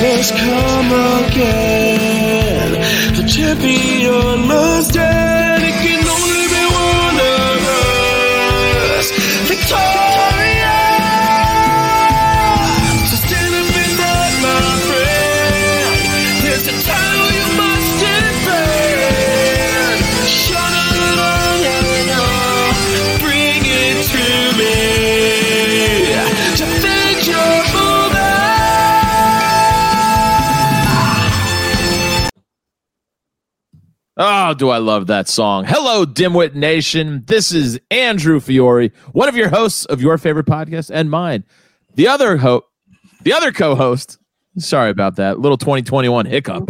has come again. The champion must Oh, do I love that song. Hello, Dimwit Nation. This is Andrew Fiore, one of your hosts of your favorite podcast and mine. The other ho- the other co-host. Sorry about that. Little 2021 hiccup.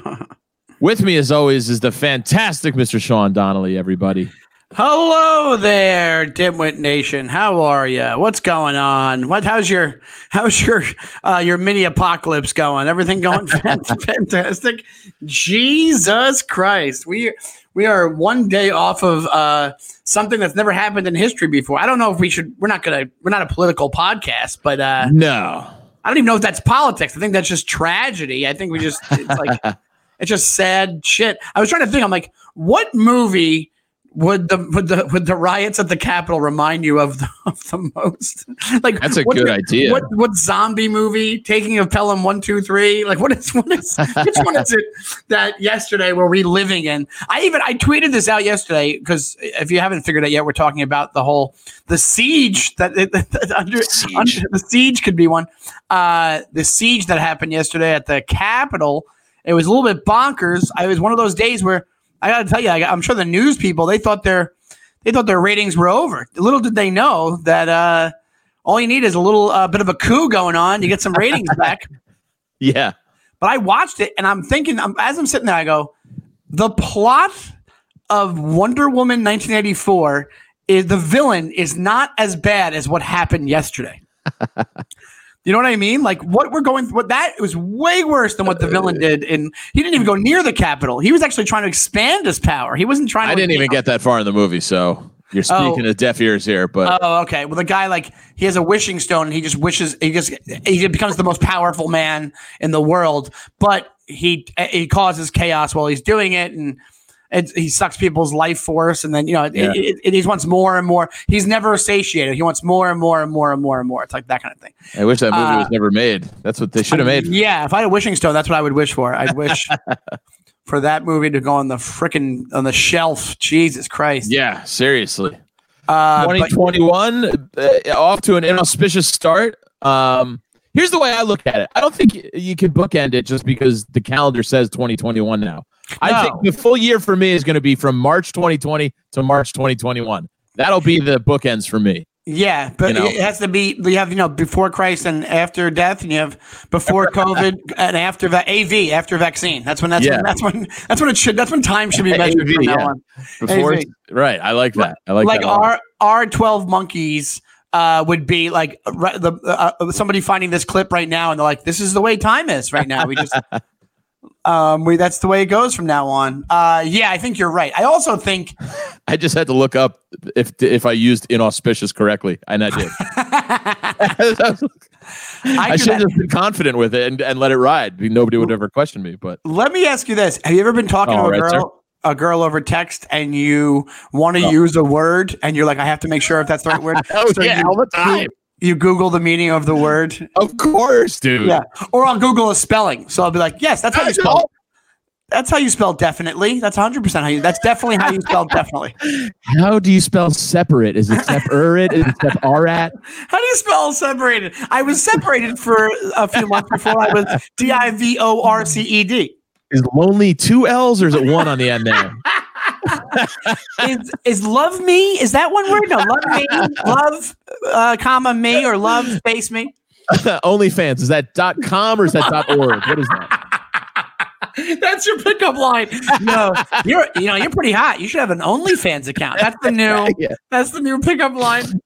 With me as always is the fantastic Mr. Sean Donnelly, everybody. Hello there, Dimwit Nation. How are you? What's going on? What? How's your How's your uh, your mini apocalypse going? Everything going fantastic? Jesus Christ, we we are one day off of uh, something that's never happened in history before. I don't know if we should. We're not gonna. We're not a political podcast, but uh, No. I don't even know if that's politics. I think that's just tragedy. I think we just it's like it's just sad shit. I was trying to think. I'm like, what movie would the would the would the riots at the Capitol remind you of the, of the most? like That's a what- good idea. What what zombie movie? Taking of Pelham one two three. Like what is what is which one is it that yesterday we're reliving in? I even I tweeted this out yesterday because if you haven't figured out yet, we're talking about the whole the siege that, that, that under, Siege. under the siege could be one. Uh, the siege that happened yesterday at the Capitol. It was a little bit bonkers. I it was one of those days where I got to tell you, I, I'm sure the news people they thought their they thought their ratings were over. Little did they know that uh, all you need is a little uh, bit of a coup going on. You get some ratings back. Yeah. But I watched it and I'm thinking, I'm, as I'm sitting there, I go, the plot of Wonder Woman 1984 is the villain is not as bad as what happened yesterday. you know what I mean? Like what we're going, what that was way worse than what the villain uh, did. And he didn't even go near the Capitol. He was actually trying to expand his power. He wasn't trying. to I didn't even get that far in the movie, so you're oh. speaking Oh. to deaf ears here, but Oh, okay. Well, the guy like he has a wishing stone, and he just wishes he just he becomes the most powerful man in the world. But he he causes chaos while he's doing it, and it, he sucks people's life force. And then you know Yeah. it, it, he wants more and more. He's never satiated. He wants more and more and more and more and more. It's like that kind of thing. I wish that movie uh, was never made. That's what they should have made. Yeah, if I had a wishing stone, that's what I would wish for. I'd wish for that movie to go on the freaking on the shelf. Jesus Christ. Yeah, seriously. Uh, but- 2021 uh, off to an inauspicious start. Um, here's the way I look at it. I don't think you can bookend it just because the calendar says 2021 now. I think the full year for me is going to be from March 2020 to March 2021. That'll be the bookends for me. Yeah, but You know? it has to be. You have you know before Christ and after death, and you have before COVID and after AV after vaccine. That's when that's Yeah. when that's when that's when it should. That's when time should be measured AV, from now yeah. on. Before, AV. right? I like that. I like, Like, that. our our twelve monkeys uh, would be like uh, the uh, somebody finding this clip right now, and they're like, "This is the way time is right now." We just. Um, we that's the way it goes from now on. Uh, yeah, I think you're right. I also think I just had to look up if if I used inauspicious correctly, and I did. I, could- should have been confident with it and, and let it ride. Nobody would ever question me. But Let me ask you this: Have you ever been talking All to a right, girl, a girl over text, and you want to oh. use a word, and you're like, "I have to make sure if that's the right word." Oh, So yeah, you, all the time. You Google the meaning of the word, of course, dude. yeah, or I'll Google a spelling. So I'll be like, "Yes, that's how you spell." That's how you spell definitely. That's 100 percent how you. That's definitely how you spell definitely. How do you spell separate? Is it separate? Is it separat? How do you spell separated? I was separated for a few months before I was D I V O R C E D. Is lonely two L's or is it one on the end there? is is love me? Is that one word? No, love me, love, uh, comma me, or love space me. OnlyFans. Is that dot com or is that dot org? What is that? That's your pickup line. No, you're you know you're pretty hot. You should have an OnlyFans account. That's the new. Yeah. That's the new pickup line.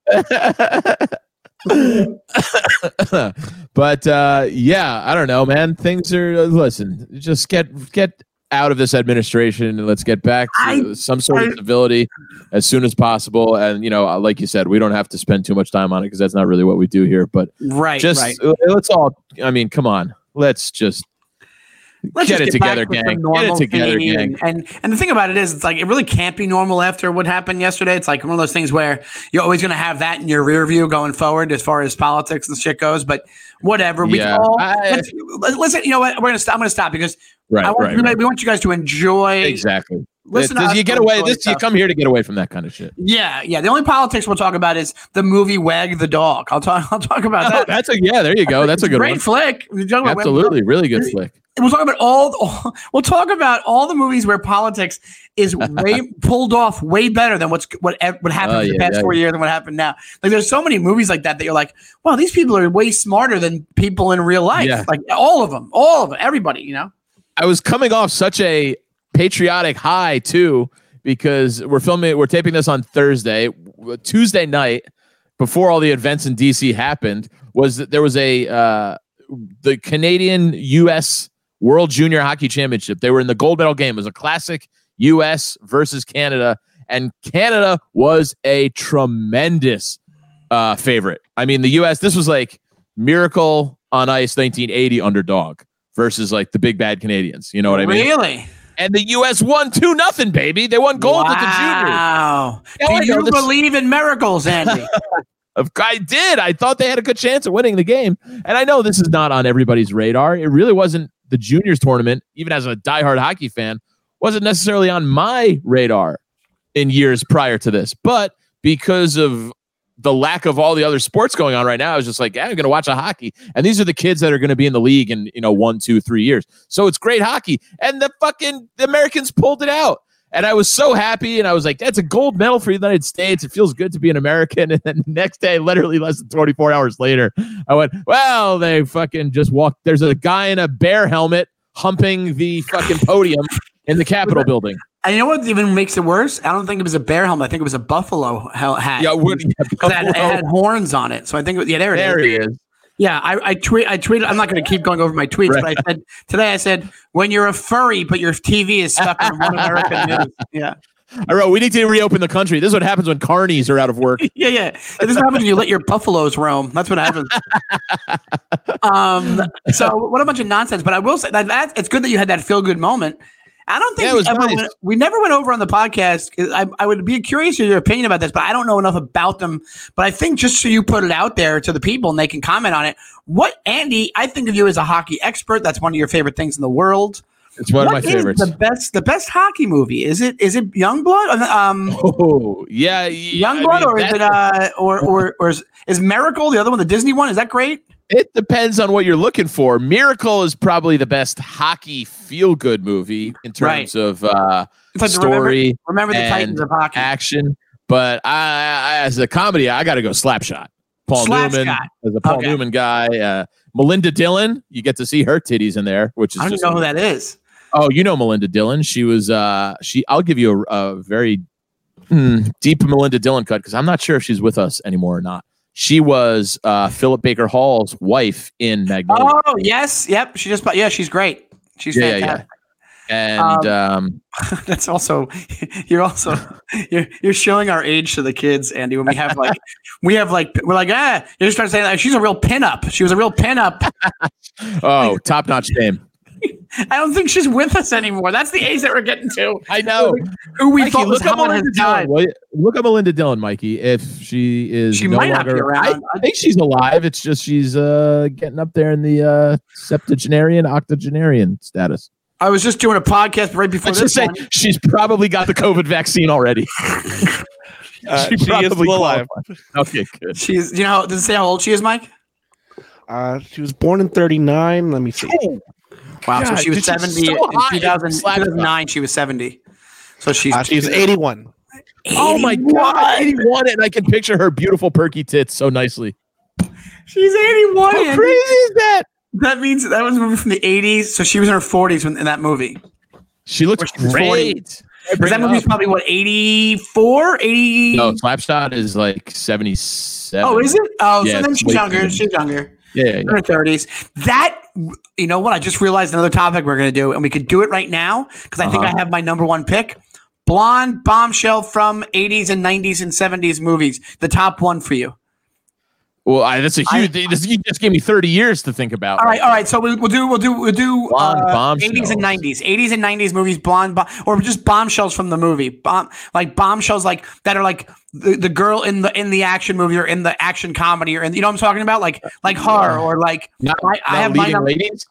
But uh, yeah, I don't know, man. Things are uh, listen. Just get get out of this administration and let's get back to I- some sort of civility as soon as possible. And you know, uh, like you said, we don't have to spend too much time on it because that's not really what we do here. But Right, just right. let's all. I mean, come on. let's just Let's Get just it together, to some gang. Get it together, gang. And, and the thing about it is, it's like it really can't be normal after what happened yesterday. It's like one of those things where you're always going to have that in your rear view going forward as far as politics and shit goes. But whatever, we Yeah, all I- listen. You know what? We're gonna stop. I'm going to stop because right, I want right, right. we want you guys to enjoy. exactly. Listen, This- you get away. This you come here to get away from that kind of shit. Yeah, yeah. The only politics we'll talk about is the movie Wag the Dog. I'll talk. I'll talk about Oh, that. that's a yeah. There you go. That's a good Great one. flick. We're about Wag the Dog. Absolutely, really good flick. We'll talk about all, all we'll talk about all the movies where politics is way pulled off way better than what's what what happened Oh, in the yeah, past yeah, four years and what happened now. Like there's so many movies like that that you're like, wow, these people are way smarter than people in real life. Yeah. Like all of them, all of them, everybody. You know. I was coming off such a patriotic high too because we're filming we're taping this on Thursday Tuesday night before all the events in DC happened was that there was a uh the Canadian US World Junior Hockey Championship they were in the gold medal game it was a classic US versus Canada and Canada was a tremendous uh favorite I mean the US this was like miracle on ice 1980 underdog versus like the big bad Canadians you know what I mean Really? and the U.S. won two nothing, baby. They won gold at the juniors. Wow. Do know you this- believe in miracles, Andy? Of- I did. I thought they had a good chance of winning the game, and I know this is not on everybody's radar. It really wasn't the juniors tournament, even as a diehard hockey fan, wasn't necessarily on my radar in years prior to this. But because of the lack of all the other sports going on right now, I was just like, yeah, I'm going to watch a hockey. And these are the kids that are going to be in the league in, you know, one, two, three years. So it's great hockey. And the fucking the Americans pulled it out. And I was so happy. And I was like, that's a gold medal for the United States. It feels good to be an American. And then the next day, literally less than 24 hours later, I went, well, they fucking just walked. There's a guy in a bear helmet humping the fucking podium in the Capitol building. and you know what even makes it worse? I don't think it was a bear helmet. I think it was a buffalo hat. Yeah, what, Because it had, it had horns on it. So I think, it, yeah, there it is. there he is. Yeah, I, I tweet. I tweeted. I'm not going to keep going over my tweets, but I said today. I said when you're a furry, but your TV is stuck on One American News. Yeah, I wrote, we need to reopen the country. This is what happens when carnies are out of work. yeah, yeah. This is what happens when you let your buffaloes roam. That's what happens. um. So what a bunch of nonsense. But I will say that, that it's good that you had that feel good moment. I don't think Yeah, we, ever nice. went, we never went over on the podcast. I, I would be curious your opinion about this, but I don't know enough about them. But I think just so you put it out there to the people and they can comment on it. What Andy? I think of you as a hockey expert. That's one of your favorite things in the world. It's one What of my favorites. The best, the best hockey movie is it? Is it Youngblood? Um, Oh, yeah. yeah, I mean, or is it uh, or or or is, is Miracle the other one, the Disney one? Is that great? It depends on what you're looking for. Miracle is probably the best hockey feel good movie in terms of uh, story, Remember, remember the Titans of hockey. action. But I, I, as a comedy, I got to go Slapshot. Paul Slapshot. Newman as a Paul Okay. Newman guy. Uh, Melinda Dillon, you get to see her titties in there, which is I don't know who that is. Oh, you know Melinda Dillon. She was uh she I'll give you a, a very hmm, deep Melinda Dillon cut because I'm not sure if she's with us anymore or not. She was uh Philip Baker Hall's wife in Magnolia. Oh yes, yep. She just yeah, she's great. She's Yeah, yeah, yeah. and um, That's also you're also you're, you're showing our age to the kids, Andy. When we have like we have like we're like ah, you're just start saying like she's a real pinup. She was a real pinup. oh, top notch name. I don't think she's with us anymore. That's the age that we're getting to. I know. Who we Mikey, thought was look up Melinda died. Dillon. will? Look up Melinda Dillon, Mikey. If she is, She no might not be around. I think she's alive. It's just she's uh getting up there in the uh septuagenarian, octogenarian status. I was just doing a podcast right before Let's this just say one. she's probably got the COVID vaccine already. Uh, She she is probably still alive. Okay, good. She's you know does it say how old she is, Mike? Uh, she was born in 39. Let me see. Wow, so she was seventy so in 2000, Slap it up. 2009. She was seventy. So she's Uh, she's 81. Oh my god, 81 and I can picture her beautiful perky tits so nicely. She's eighty-one. How crazy is that? That means that was a movie from the eighties. So she was in her forties when, in that movie. She looks She's 40. great. Because that movie's probably what 84, 80. No, Slapshot is like 77. Oh, is it? Oh, Yeah, so then she's younger. too- She's younger. Yeah, yeah, In yeah. her thirties. That you know what? I just realized another topic we're gonna do, and we could do it right now because I think Uh-huh. I have my number one pick. Blonde bombshell from 80s and 90s and 70s movies. The top one for you. Well, I, that's a huge. this, you just gave me thirty years to think about. All right, all right. So we, we'll do we'll do we'll do uh, 80s and 90s, 80s and 90s movies, blonde bo- or just bombshells from the movie, bomb like bombshells like that are like the, the girl in the in the action movie or in the action comedy or in you know what I'm talking about like like her or like Not, I, I have leading ladies.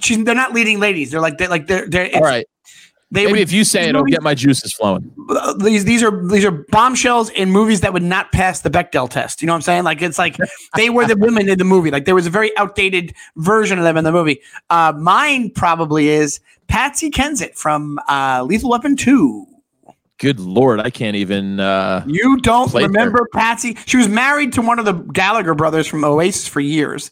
she's they're not leading ladies. They're like they're like they're they're it's, All right, they maybe would- if you say it, it'll get my juices flowing. uh, these these are these are bombshells in movies that would not pass the Bechdel test. You know what I'm saying? Like it's like they were the women in the movie. Like there was a very outdated version of them in the movie. Uh, mine probably is Patsy Kensit from uh, Lethal Weapon Two. Good lord, I can't even. uh You don't Played her. remember Patsy? She was married to one of the Gallagher brothers from Oasis for years.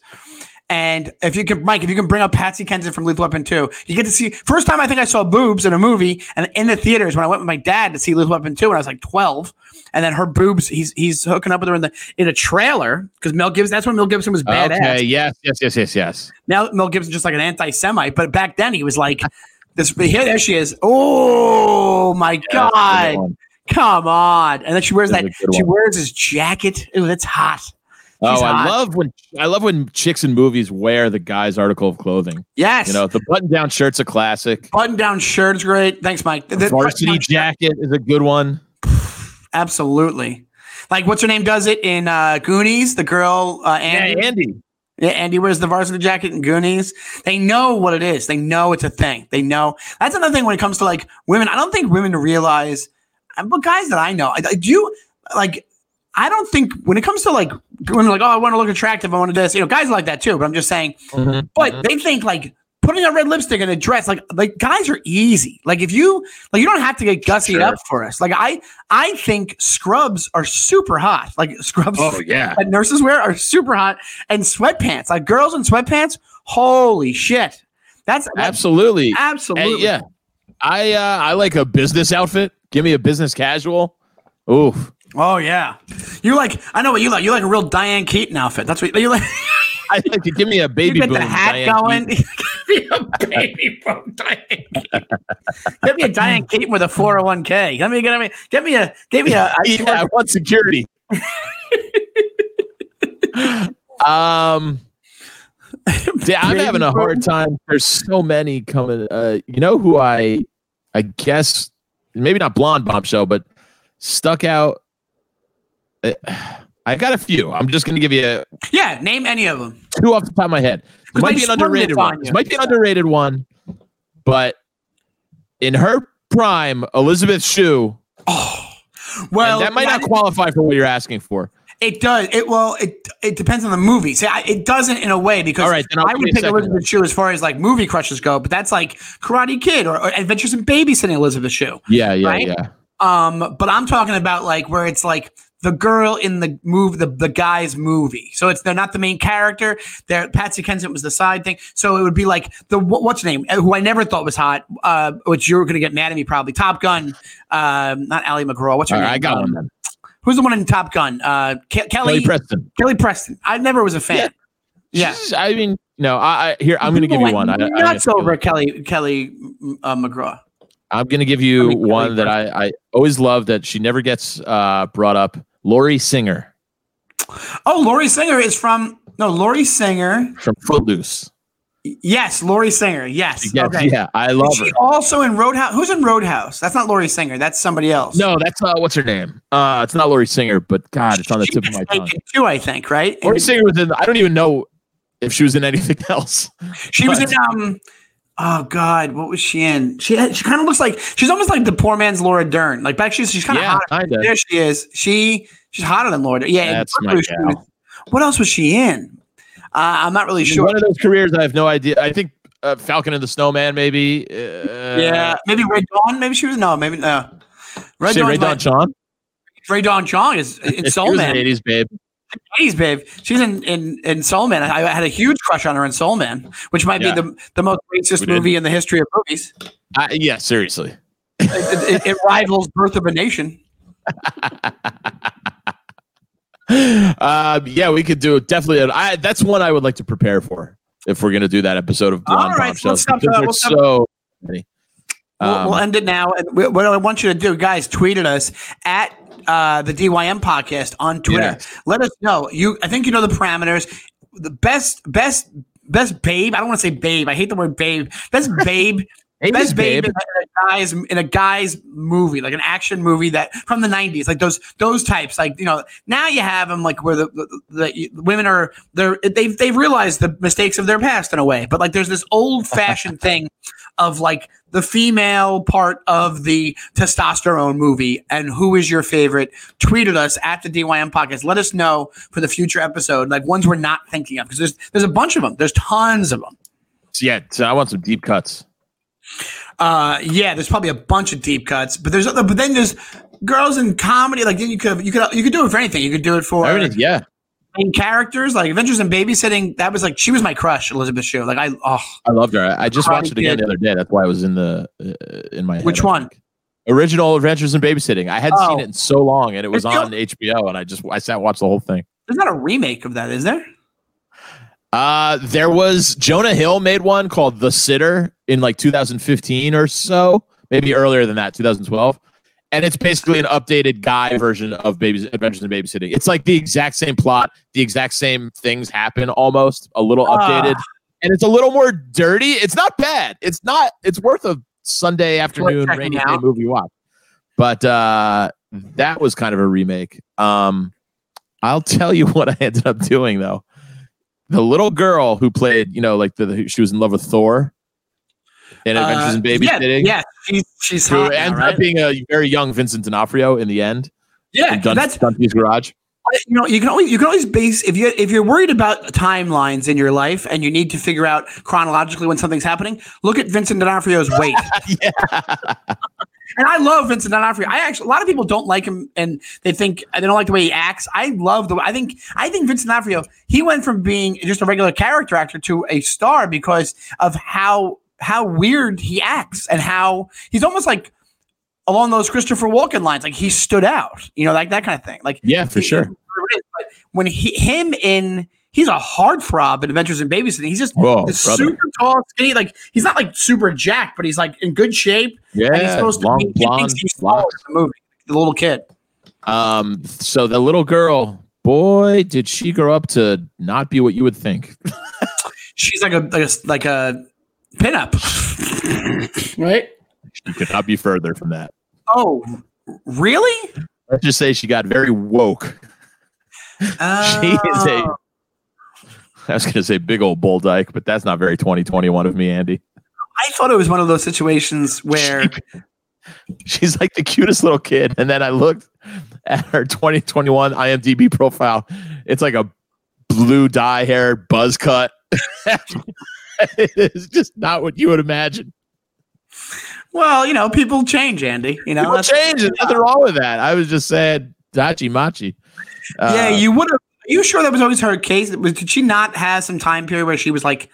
And if you can, Mike, if you can bring up Patsy Kensit from Lethal Weapon 2, you get to see. First time I think I saw boobs in a movie and in the theaters when I went with my dad to see Lethal Weapon 2 when I was like 12. And then her boobs, he's he's hooking up with her in the in a trailer because Mel Gibson. That's when Mel Gibson was badass. Okay, yes, yes, yes, yes, yes. Now Mel Gibson's just like an anti-Semite, but back then he was like this. Here, there she is. Oh my good god! Come on! And then she wears That's that. She wears his jacket. Ooh, that's hot. Oh, She's I hot. love when I love when chicks in movies wear the guy's article of clothing. Yes. You know, the button-down shirt's a classic. button-down shirt is great. Thanks, Mike. The- the Varsity jacket is a good one. Absolutely. Like what's her name does it in uh, Goonies? The girl uh, Andy. Yeah, Andy. Yeah, Andy wears the varsity jacket in Goonies. They know what it is. They know it's a thing. They know. That's another thing when it comes to like women. I don't think women realize, uh, but guys that I know, do like. I don't think when it comes to like women, like oh, I want to look attractive. I want to do this. You know, guys like that too. But I'm just saying. But they think like putting on red lipstick and a dress, like like guys are easy. Like if you like, you don't have to get gussied Sure. up for us. Like I I think scrubs are super hot. Like scrubs Oh yeah. that nurses wear are super hot, and sweatpants. Like girls in sweatpants, holy shit! That's that's Absolutely. absolutely And yeah. I uh I like a business outfit. Give me a business casual. Oof. Oh yeah, you like I know what you like. You like a real Diane Keaton outfit. That's what you like. I like to give me a You baby get boom. the hat Diane going. Give me a baby boom Diane Keaton. Give me a Diane Keaton with a 401k. Let me get me get me a give me a. I Yeah, I want security. um yeah, I'm having a hard time. There's so many coming. Uh, you know who I, I guess maybe not blonde bombshell, but stuck out. I got a few. I'm just going to give you a, yeah, name any of them. two off the top of my head. This might be an underrated one. on This might be an underrated one, but in her prime, Elizabeth Shue, Oh, Well, that might not qualify for what you're asking for. It does. It well. It it depends on the movie. See, I, it doesn't in a way because All right, then I'll I would pick Elizabeth. Shue as far as like movie crushes go, but that's like Karate Kid or, or Adventures in Babysitting Elizabeth Shue. Yeah, yeah, Right? yeah. Um, but I'm talking about like where it's like the girl in the move the the guy's movie. So it's they're not the main character. They're Patsy Kensit was the side thing. So it would be like the what's her name uh, who I never thought was hot. Uh, which you're gonna get mad at me probably. Top Gun. Um, not Ali MacGraw. What's her All name? right, I got Um, one then. Who's the one in Top Gun? Uh, Ke- Kelly Kelly Preston. Kelly Preston. I never was a fan. Yeah. She's- I mean, no, I, I here I'm going to give you one. I, I, Nuts over Kelly Kelly uh, McGraw. I'm going to give you I mean, one Kelly that I, I always love that she never gets uh, brought up. Lori Singer Oh, Lori Singer is from no Lori Singer. from Footloose. Yes, Lori Singer. Yes. Yes, okay. yeah, I love Is her. she also in Roadhouse? Who's in Roadhouse? That's not Lori Singer. That's somebody else. No, that's uh, what's her name? Uh, it's not Lori Singer, but God, it's on the tip of my tongue. Too, I think. Right. Lori Singer was in. I don't even know if she was in anything else. She was in um. Oh God, what was she in? She had, she kind of looks like she's almost like the poor man's Laura Dern. Like back she's she's kind of Yeah, hot. There she is. She she's hotter than Laura. Dern. Yeah, That's my was- What else was she in? Uh, I'm not really sure. One of those careers, I have no idea. I think uh, Falcon and the Snowman, maybe. Uh, yeah, maybe Red Dawn. Maybe she was no. Maybe no. Red Say Ray Dawn Sean. Rae Dawn Chong is in She Soul was Man. 80s babe. 80s babe. She's in in in Soul Man. I, I had a huge crush on her in Soul Man, which might Yeah. be the the most racist movie in the history of movies. Uh, yeah, seriously. It, it, it rivals Birth of a Nation. uh, yeah, we could do it. Definitely. I, that's one I would like to prepare for if we're going to do that episode of Blonde All right, so Bombshells. stop, uh, we'll so many. We'll, Um, we'll end it now. And we- what I want you to do, guys, tweet at us at uh, the DYM podcast on Twitter. Let us know. You, I think you know the parameters. The best, best, best babe. I don't want to say babe. I hate the word babe. Best babe. Hey, best babe, babe. In, a guy's in a guy's movie, like an action movie that from the '90s, like those those types. Like you know, now you have them like where the, the, the women are they're they've they've realized the mistakes of their past in a way, but like there's this old fashioned thing of like the female part of the testosterone movie and who is your favorite tweeted us at the dym podcast let us know for the future episode like ones we're not thinking of because there's there's a bunch of them there's tons of them Yeah, so I want some deep cuts. Uh yeah there's probably a bunch of deep cuts but there's other but then there's girls in comedy like then you could you could you could do it for anything you could do it for Everything, yeah. main characters like adventures in babysitting that was like she was my crush elizabeth shue like i oh I loved her. I I just watched it again Kid. the other day. That's why I was in the uh, in my head, Which one? Original Adventures in Babysitting. I hadn't seen Oh. it in so long, and it was It's on HBO, and I just I sat and watched the whole thing. there's not a remake of that is there Uh, there was Jonah Hill made one called The Sitter in like 2015 or so, maybe earlier than that, 2012. And it's basically an updated guy version of Babies Adventures in Babysitting. It's like the exact same plot, the exact same things happen almost, a little Ah. updated. And it's a little more dirty. It's not bad. It's not, it's worth a Sunday afternoon rainy day movie watch. But uh that was kind of a remake. Um I'll tell you what I ended up doing though the little girl who played, you know, like the, the she was in love with Thor in Adventures Uh, in Babysitting. Yeah, yeah, she's she's Who hot now, ends right? up being a very young Vincent D'Onofrio in the end. yeah, Dun- that's Dunphy's Garage. you know you can always you can always base if you if you're worried about timelines in your life and you need to figure out chronologically when something's happening. Look at Vincent D'Onofrio's weight. yeah. And I love Vincent D'Onofrio. I actually a lot of people don't like him and they think they don't like the way he acts. I love the way I think I think Vincent D'Onofrio he went from being just a regular character actor to a star because of how how weird he acts and how he's almost like along those Christopher Walken lines. Like he stood out, you know, like that kind of thing. Like Yeah, for he- sure. But when he him in he's a hard heartthrob in Adventures in Babysitting. He's just Whoa, super tall, skinny. Like he's not like super jacked, but he's like in good shape. and he's Yeah. supposed to Long be. He blonde thinks he's taller locks. in the movie. The little kid. Um, so the little girl, boy, did she grow up to not be what you would think. She's like a like a, like a pinup, right? She could not be further from that. Oh, really? Let's just say she got very woke. She is a Oh. I was gonna say big old bull dyke, but that's not very 2021 of me, Andy. I thought it was one of those situations where She's like the cutest little kid. And then I looked at her 2021 IMDb profile. It's like a blue dye hair buzz cut. it's just not what you would imagine. well, you know, people change, Andy. You know, People change. There's nothing wrong with that. I was just saying Dachi Machi. Uh, yeah, you would have. Are you sure that was always her case? Was, did she not have some time period where she was like?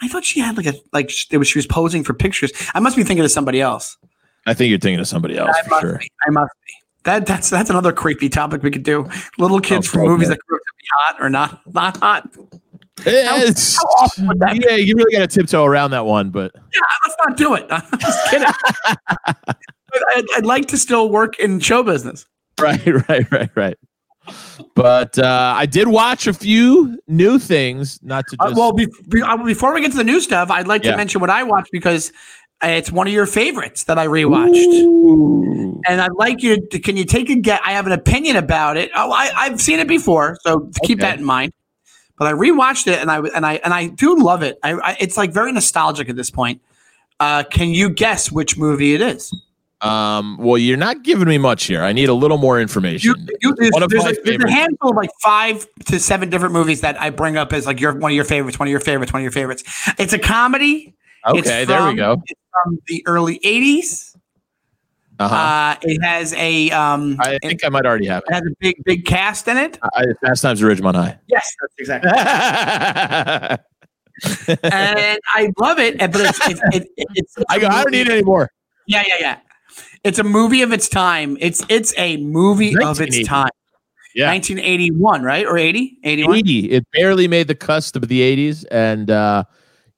I thought she had like a like sh- it was she was posing for pictures. I must be thinking of somebody else. I think you're thinking of somebody else I for must sure. be. I must be. That that's that's another creepy topic we could do. Little kids Oh, from movies that grew up to be hot or not not hot. How awful would that be? yeah, you really got to tiptoe around that one, but Yeah, let's not do it. I'm just kidding. I'd, I'd like to still work in show business. right, right, right, right. But uh, I did watch a few new things, not to Uh, well, be, be, uh, before we get to the new stuff, I'd like Yeah. to mention what I watched because uh, it's one of your favorites that I rewatched. Ooh. And I'd like you to, can you take a guess? I have an opinion about it. Oh, I, I've seen it before, so keep that in mind. But I rewatched it and I and I and I do love it. I, I it's like very nostalgic at this point. Uh, can you guess which movie it is? Um, well, you're not giving me much here. I need a little more information. You, you, there's, there's there's a handful of like five to seven different movies that I bring up as like your one of your favorites, one of your favorites, one of your favorites. It's a comedy. It's okay, there we go. It's from the early '80s. Uh-huh. Uh, it has a um, I it, think I might already have it has a big big cast in it. it. I, Fast Times at Ridgemont High. Yes, that's exactly. and I love it. But it's it's it, it, it's such I go. I don't need any more. Yeah, yeah, yeah. It's a movie of its time. It's it's a movie of its time. Yeah. 1981, right? Or 80? 81? 80. It barely made the cusp of the 80s. And uh,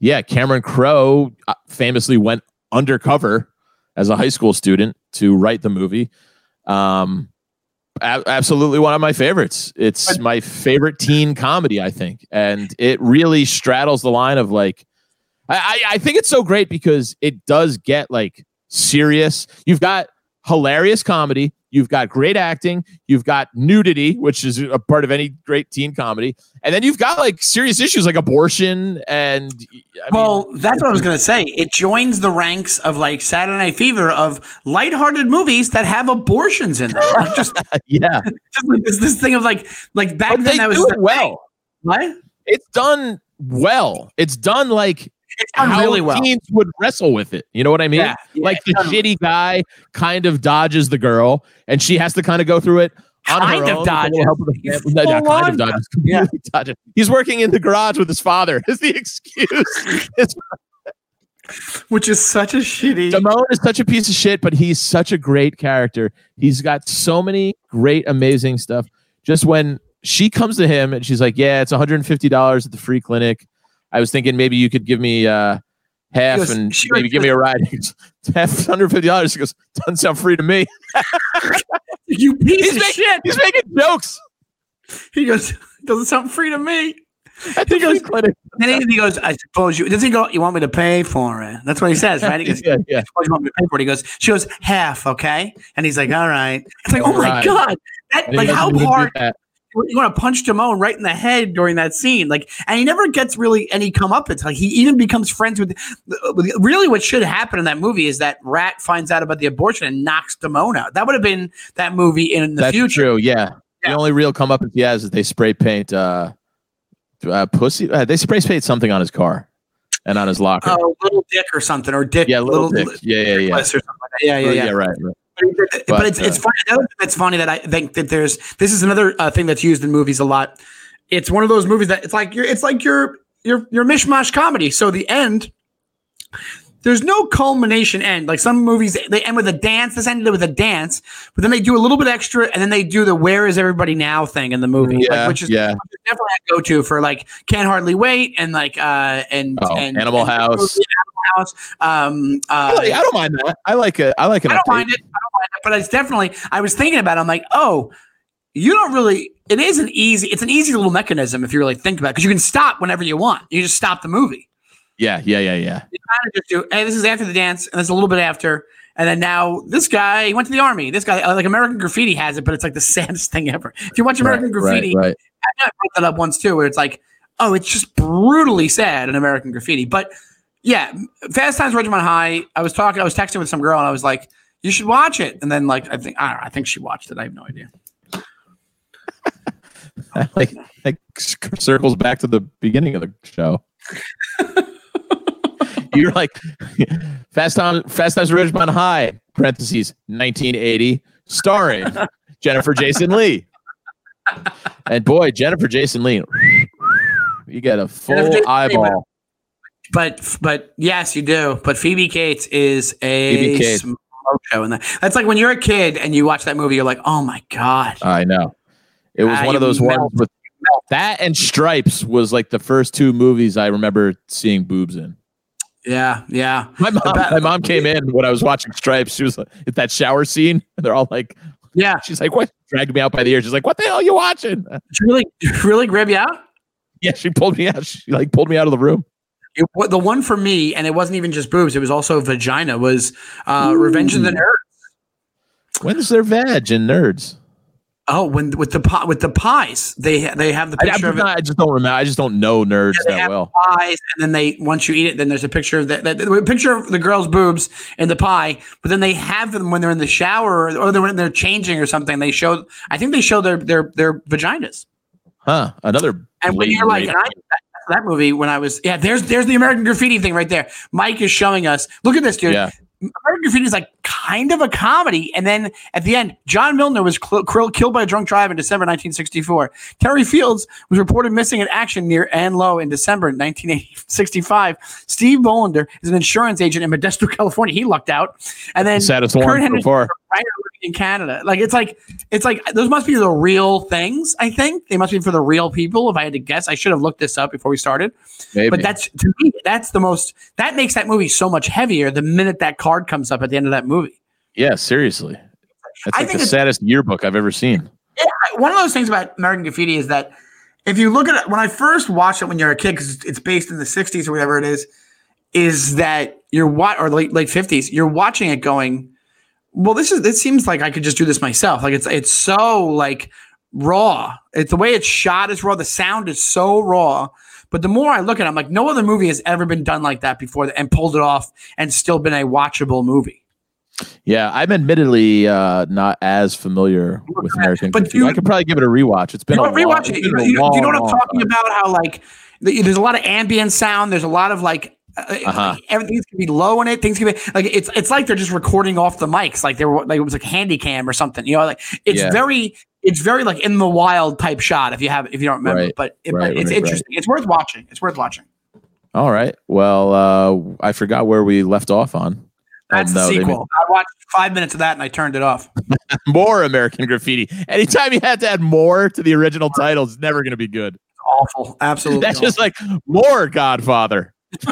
yeah, Cameron Crowe uh, famously went undercover as a high school student to write the movie. Um, a- absolutely one of my favorites. It's my favorite teen comedy, I think, and it really straddles the line of like. I, I I think it's so great because it does get like serious. You've got hilarious comedy. You've got great acting. You've got nudity, which is a part of any great teen comedy, and then you've got like serious issues like abortion and. I mean, well, that's what I was going to say. It joins the ranks of like Saturday Night Fever of lighthearted movies that have abortions in them. Just, yeah, just like this, this thing of like, like back but then that was do the it well. What? It's done well. It's done like It's how really well. teens would wrestle with it. You know what I mean? Yeah, yeah, like the it's done- shitty guy kind of dodges the girl, and she has to kind of go through it on Kind her of own. with dodges. help of the He's family. No, full kind on of dodges. Yeah. dodges. He's working in the garage with his father. Is the excuse? Which is such a shitty. Damone is such a piece of shit, but he's such a great character. He's got so many great, amazing stuff. Just when she comes to him and she's like, "Yeah, it's 150 dollars at the free clinic." I was thinking maybe you could give me uh, half goes, and "Sure, maybe give me a ride. Half 150 dollars. He goes, doesn't sound free to me. you piece He's of making, shit. he's making jokes He goes, doesn't sound free to me. at the He goes- clinic. And then he goes, I suppose you. Does he go? You want me to pay for it? That's what he says, right? He goes, yeah, yeah. You want me to pay for it. He goes, she goes half, okay? And he's like, all right. It's like, oh my god, that like how hard. You want to punch Damone right in the head during that scene, like, and he never gets really any come up. It's like he even becomes friends with, with. Really, what should happen in that movie is that Rat finds out about the abortion and knocks Damone out. That would have been that movie in the That's future. true. Yeah. The only real come up he has is they spray paint uh, uh pussy. Uh, they spray paint something on his car and on his locker. Oh, little dick or something, or dick, yeah, little, dick. Yeah, yeah, yeah. something like that. Yeah, yeah, yeah. right. right. But, But, it's it's uh, funny. Another thing that's funny that I think that there's this is another uh, thing that's used in movies a lot. It's one of those movies that it's like your it's like your your your mishmash comedy. So the end, there's no culmination end. Like some movies, they end with a dance. This ended with a dance, but then they do a little bit extra, and then they do the "Where is everybody now" thing in the movie, like, which is yeah. definitely a go to for like "Can't Hardly Wait" and like uh and Oh, and Animal and- House. Animal House. Um, I uh, like- I don't mind that. I like it. I like it. I don't mind it. I but it's definitely. I was thinking about. it. I'm like, oh, you don't really. It is an easy. It's an easy little mechanism if you really think about it, because you can stop whenever you want. You just stop the movie. Yeah, yeah, yeah, yeah. You kind of just do. Hey, this is after the dance, and is a little bit after, and then now this guy he went to the army. This guy, uh, like American Graffiti, has it, but it's like the saddest thing ever. If you watch American Right, Graffiti, right, right. I brought that up once too, where it's like, oh, it's just brutally sad in American Graffiti. But yeah, Fast Times Ridgemont High. I was talking, I was texting with some girl, and I was like, you should watch it. And then like, I think, I don't know, I think she watched it. I have no idea. like, like circles back to the beginning of the show. You're like Fast Time, Fast Times Ridgemont High (parentheses 1980), starring Jennifer Jason Leigh. And boy, Jennifer Jason Leigh, you get a full eyeball. But but yes, you do. But Phoebe Cates is a Phoebe Cates. smoke show in that. That's like when you're a kid and you watch that movie, you're like, oh my god. I know. It was Ah, one of those melt. ones with that and Stripes was like the first two movies I remember seeing boobs in. Yeah, yeah. My mom, my mom came in when I was watching Stripes. She was like, "It's that shower scene." And they're all like, Yeah. "She's like, what?" Dragged me out by the ear. She's like, "What the hell are you watching?" You really really grab you out? Yeah, she pulled me out. She like pulled me out of the room. It, the one for me, and it wasn't even just boobs, it was also vagina, was uh, Revenge of the Nerds. When's their veg and nerds? Oh, when with the pie, with the pies, they they have the I, picture of it. I just don't remember. I just don't know nerds they that have well. pies, and then they once you eat it, then there's a picture of that, that a picture of the girl's boobs in the pie. But then they have them when they're in the shower or, or they're when they're changing or something. They show, I think they show their their their vaginas. Huh? Another. And when you're like, and I, that, that movie when I was, yeah, there's there's the American Graffiti thing right there. Mike is showing us. Look at this, dude. yeah, American Graffiti is like kind of a comedy, and then at the end, John Milner was cl- cl- killed by a drunk driver in December 1964. Terry Fields was reported missing in action near An Loc in December 1965. Steve Bolander is an insurance agent in Modesto, California. He lucked out, and then saddest Kurt one so Henderson far. Was a writer living in Canada. Like it's like it's like those must be the real things. I think they must be for the real people. If I had to guess, I should have looked this up before we started. Maybe. But that's to me, that's the most that makes that movie so much heavier the minute that card comes up at the end of that movie. yeah, seriously. That's I like think the saddest yearbook I've ever seen. one of those things about American Graffiti is that if you look at it, when I first watched it when you're a kid, because it's based in the 60s or whatever it is, is that you're what or late late 50s, you're watching it going, well, this is this seems like I could just do this myself. Like it's it's so like raw. It's the way it's shot is raw. The sound is so raw. But the more I look at it, I'm like, no other movie has ever been done like that before and pulled it off and still been a watchable movie. Yeah, I'm admittedly uh, not as familiar with American But you- I could probably give it a rewatch. It's been You a know, long, rewatch it. You, know- you, know- you know what I'm talking about? How like there's a lot of ambient sound. There's a lot of like Uh-huh. everything can be low in it. Things can be like it's it's like they're just recording off the mics. Like they were like it was like handy cam or something. You know, like it's Yeah. very it's very like in the wild type shot. If you have if you don't remember, Right. but, it, Right, but it's right, interesting. It's worth watching. It's worth watching. All right. Well, uh, I forgot where we left off on. That's the they sequel. I watched five minutes of that and I turned it off. More American Graffiti. Anytime you had to add more to the original title, it's never going to be good. Awful. Absolutely. That's just like more Godfather,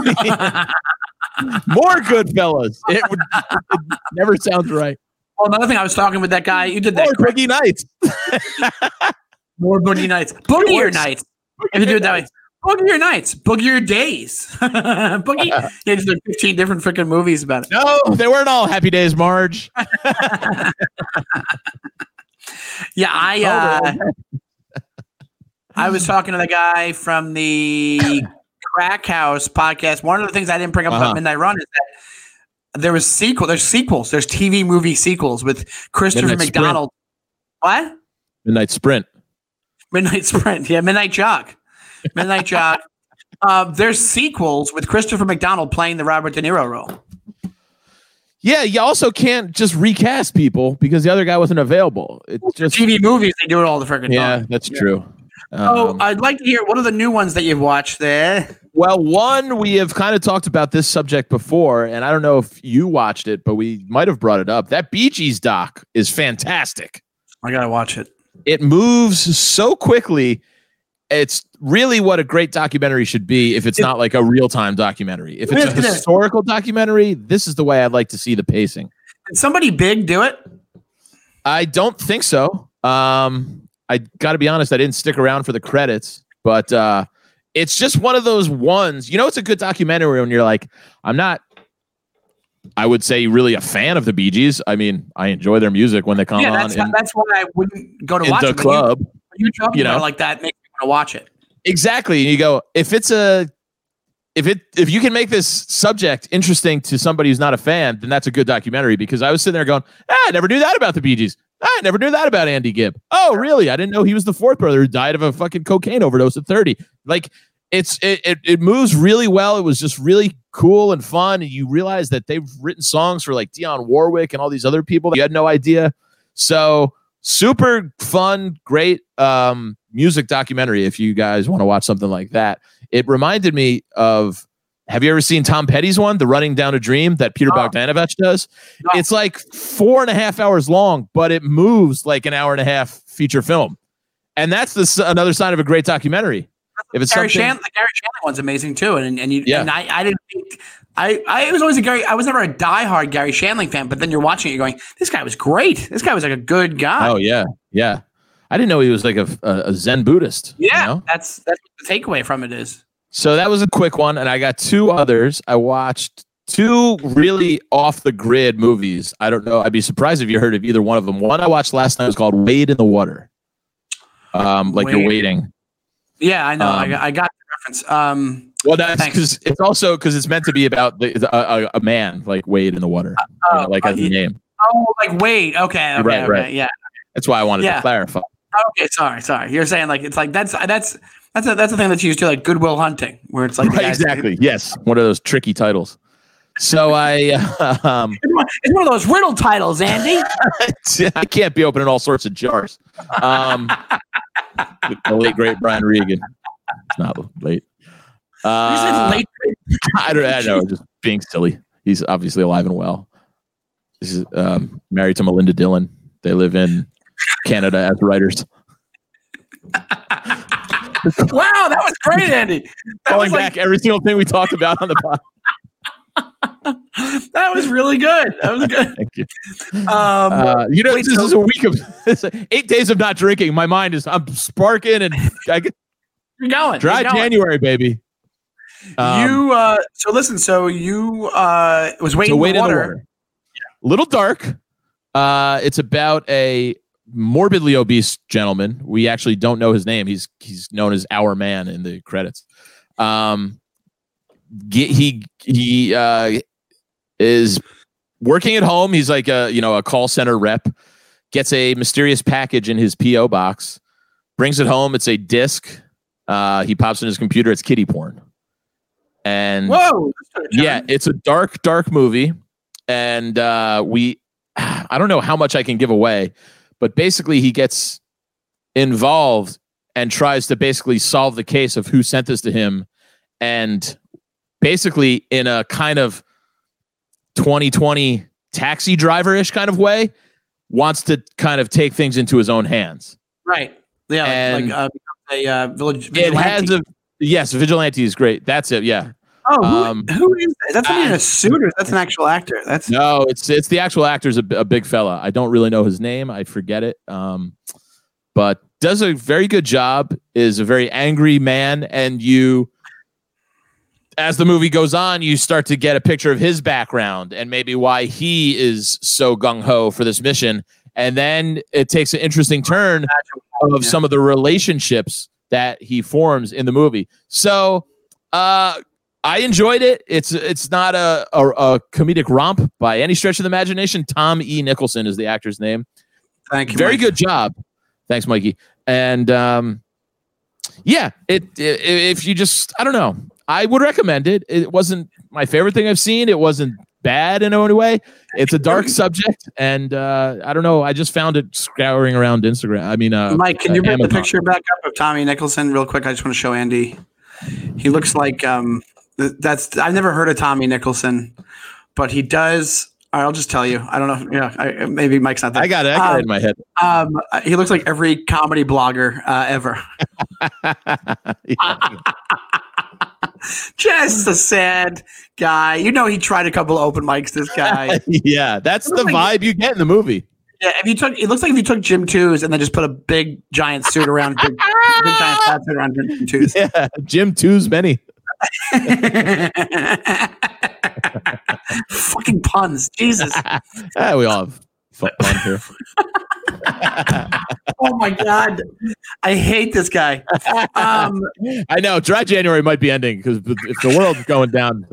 more Goodfellas. It, would, it never sounds right. well, another thing I was talking with that guy. You did More that. correct. Boogie Nights. More boogie nights. Boogie works. nights. If you do it that way. Boogie your nights. Boogie your days. boogie. Yeah, there's like 15 different freaking movies about it. No, they weren't all Happy Days, Marge. Yeah, I uh, I was talking to the guy from the Crack House podcast. One of the things I didn't bring up Uh-huh. about Midnight Run is that there was sequel. There's sequels. There's TV movie sequels with Christopher Midnight Sprint. McDonald. What? Midnight Sprint. Midnight Sprint. Yeah, Midnight Jog. Midnight Jog. Uh, there's sequels with Christopher McDonald playing the Robert De Niro role. Yeah, you also can't just recast people because the other guy wasn't available. It's just TV movies, they do it all the freaking yeah, time. Yeah, that's true. Oh, Um, I'd like to hear what are the new ones that you've watched there? well, one we have kind of talked about this subject before, and I don't know if you watched it, but we might have brought it up. That Bee Gees doc is fantastic. I gotta watch it. It moves so quickly. It's really what a great documentary should be if it's It- not like a real time documentary. If it's a historical documentary, this is the way I'd like to see the pacing. Did somebody big do it? I don't think so. Um, I got to be honest, I didn't stick around for the credits, but uh, it's just one of those ones. You know, it's a good documentary when you're like, I'm not. I would say really a fan of the Bee Gees. I mean, I enjoy their music when they come yeah, on that's in, that's why I wouldn't go to watch the it. but you- club. You, you know. like that makes me want to watch it. Exactly. And you go, if it's a if it if you can make this subject interesting to somebody who's not a fan, then that's a good documentary because I was sitting there going, ah, I never knew that about the Bee Gees. I never knew that about Andy Gibb. Oh, really? I didn't know he was the fourth brother who died of a fucking cocaine overdose at 30. Like it's it it, it moves really well. It was just really cool and fun. And you realize that they've written songs for like Dionne Warwick and all these other people that you had no idea. So super fun, great um, music documentary. If you guys want to watch something like that, it reminded me of. Have you ever seen Tom Petty's one, The Running Down a Dream, that Peter Oh. Bogdanovich does? No. It's like four and a half hours long, but it moves like an hour and a half feature film, and that's the another sign of a great documentary. If it's Gary something, Shan, the Garry Shandling one's amazing too, and and you Yeah. and I, I didn't think I I was always a Gary I was never a diehard Garry Shandling fan, but then you're watching it, you're going, this guy was great. This guy was like a good guy. oh yeah, yeah. I didn't know he was like a, a, Zen Buddhist. you yeah, know? that's that's what the takeaway from it is. So that was a quick one, and I got two others. I watched two really off the grid movies. I don't know. I'd be surprised if you heard of either one of them. One I watched last night was called Wade in the Water. Um, like you're waiting. Yeah, I know. I, Um, got, I got the reference. Um, Well, that's because it's also because it's meant to be about the, the- a, a, man like Wade in the water, you know, oh, like uh, as a name. oh, like wait, okay, okay, Right, okay, right. yeah, That's why I wanted Yeah. to clarify. okay. Sorry, sorry. You're saying like it's like that's that's that's a, that's the thing that's used to like Goodwill Hunting, where it's like Right, exactly. Yes, one of those tricky titles. So I, um, It's one- it's one of those riddle titles, Andy. I can't be opening all sorts of jars. Um, the late great Brian Regan. It's not late. Uh, late- I don't. I know. Just being silly. He's obviously alive and well. He's um, married to Melinda Dillon. They live in Canada as writers. Wow, that was great, Andy. That Going like, back every single thing we talked about on the pod. that was really good. That was good. Thank you. Um, Uh, you know, wait, this so- is a week of eight days of not drinking. My mind is I'm sparking and I get you're going. dry you're going. January, baby. Um, you uh so listen, so you uh was waiting so in wait the in the water. water. Little dark. Uh, it's about a morbidly obese gentleman. We actually don't know his name. He's he's known as Our Man in the credits. Um, ge- he he uh, is working at home. He's like a you know a call center rep. Gets a mysterious package in his PO box. Brings it home. It's a disc. Uh, he pops in his computer. It's kitty porn. And Whoa. this took a turn. yeah, it's a dark, dark movie, and uh, we, I don't know how much I can give away, but basically he gets involved and tries to basically solve the case of who sent this to him, and basically in a kind of 2020 taxi driver ish kind of way, wants to kind of take things into his own hands. Right. Yeah, like, And- like uh, a uh, village. It has a yes, vigilante is great. That's it. Yeah. Oh, who, um, who is that? That's not even uh, a suit, or that's an actual actor. That's No, it's it's the actual actor's a big fella. I don't really know his name. I forget it. Um, but does a very good job. Is a very angry man, and you, as the movie goes on, you start to get a picture of his background and maybe why he is so gung ho for this mission. And then it takes an interesting turn of Yeah. some of the relationships that he forms in the movie. So, uh, I enjoyed it. It's it's not a, a a comedic romp by any stretch of the imagination. Tom E. Nicholson is the actor's name. thank you. Very Mike. good job. Thanks, Mikey. And um, yeah, it, i if you just I don't know, I would recommend it. It wasn't my favorite thing I've seen. It wasn't bad in any way. It's a dark subject, and uh, I don't know. I just found it scouring around Instagram. I mean, uh, Mike, can you bring the picture back up of Tommy Nicholson real quick? I just want to show Andy. He looks like um that's I've never heard of Tommy Nicholson, but he does. I'll just tell you. I don't know. Yeah, I, maybe Mike's not there. I got it. I got Um, it in my head. Um, he looks like every comedy blogger uh, ever. Just a sad guy. You know, he tried a couple of open mics. This guy. yeah, that's the like- vibe you get in the movie. Yeah, if you took, it looks like if you took Jim Tews and then just put a big giant suit around, big, big giant suit around Jim Tews. Yeah, Jim Two's many. Fucking puns, Jesus! Ah, we all have fun fun here. Oh my god, I hate this guy. Um, I know dry January might be ending because if the world's going down,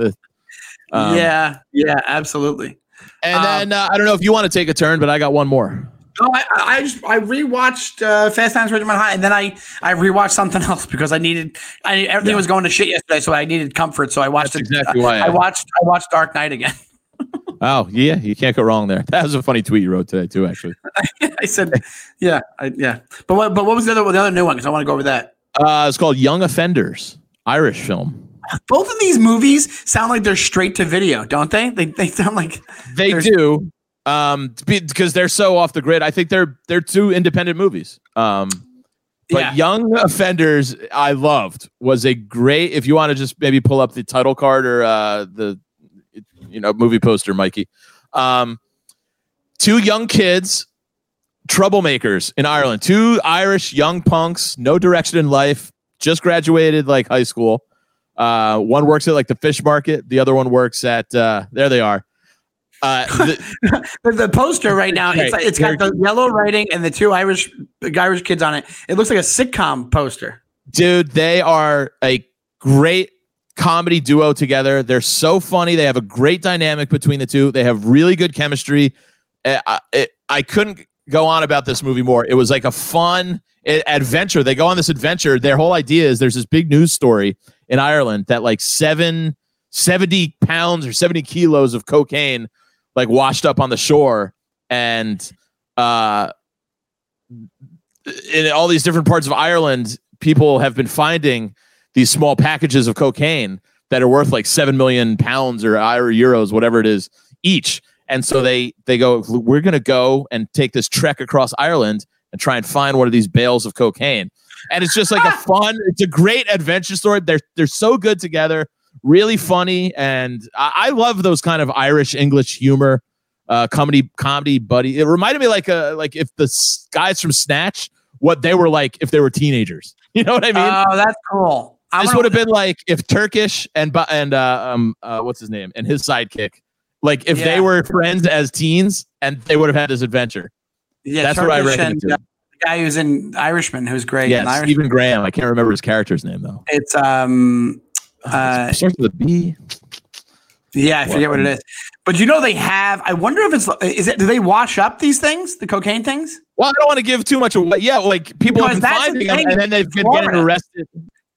um, yeah, yeah, absolutely. And Um, then uh, I don't know if you want to take a turn, but I got one more. No, I, I just I rewatched uh, Fast Times at Ridgemont High, and then I I rewatched something else because I needed I everything Yeah. was going to shit yesterday, so I needed comfort. So I watched That's it. exactly why I I- watched I watched Dark Knight again. Oh yeah, you can't go wrong there. That was a funny tweet you wrote today too, actually. I said, yeah, I, yeah. But what but what was the other the other new one? Because I want to go over that. Uh, it's called Young Offenders, Irish film. Both of these movies sound like they're straight to video, don't they? They they sound like They do, um, because they're so off the grid. I think they're they're two independent movies. Um, but yeah. Young Offenders, I loved. Was a great. If you want to just maybe pull up the title card or uh, the you know movie poster, Mikey. Um, two young kids, troublemakers in Ireland. Two Irish young punks, no direction in life, just graduated like high school. Uh, one works at like the fish market. The other one works at uh, there they are. Uh, the- the, poster right now. It's Right. like, it's got the yellow writing and the two Irish the Irish kids on it. It looks like a sitcom poster. dude they are a great comedy duo together they're so funny they have a great dynamic between the two they have really good chemistry Uh, I, it, I couldn't go on about this movie more it was like a fun uh, adventure they go on this adventure their whole idea is there's this big news story in ireland that like seven 70 pounds or 70 kilos of cocaine like washed up on the shore and uh in all these different parts of Ireland, people have been finding these small packages of cocaine that are worth like seven million pounds or or euros, whatever it is, each. And so they they go, we're going to go and take this trek across Ireland and try and find one of these bales of cocaine. And it's just like a fun, it's a great adventure story. They're they're so good together, really funny, and I, I love those kind of Irish English humor, uh, comedy comedy buddy. It reminded me like a like if the s- guys from Snatch, what they were like if they were teenagers. You know what I mean? oh, that's cool. I this would have been like if Turkish and and uh, um uh, what's his name and his sidekick, like if Yeah. they were friends as teens and they would have had this adventure. yeah, That's what I Turkish reckon. and, uh, the guy who's in Irishman, who's great. Yeah, Stephen Graham. I can't remember his character's name though. it's um, uh, starts with a B. yeah, I forget what it is. But you know they have. I wonder if it's is it. Do they wash up these things, the cocaine things? Well, I don't want to give too much away. Yeah, like people Because have been the finding them and then they've been Florida. getting arrested.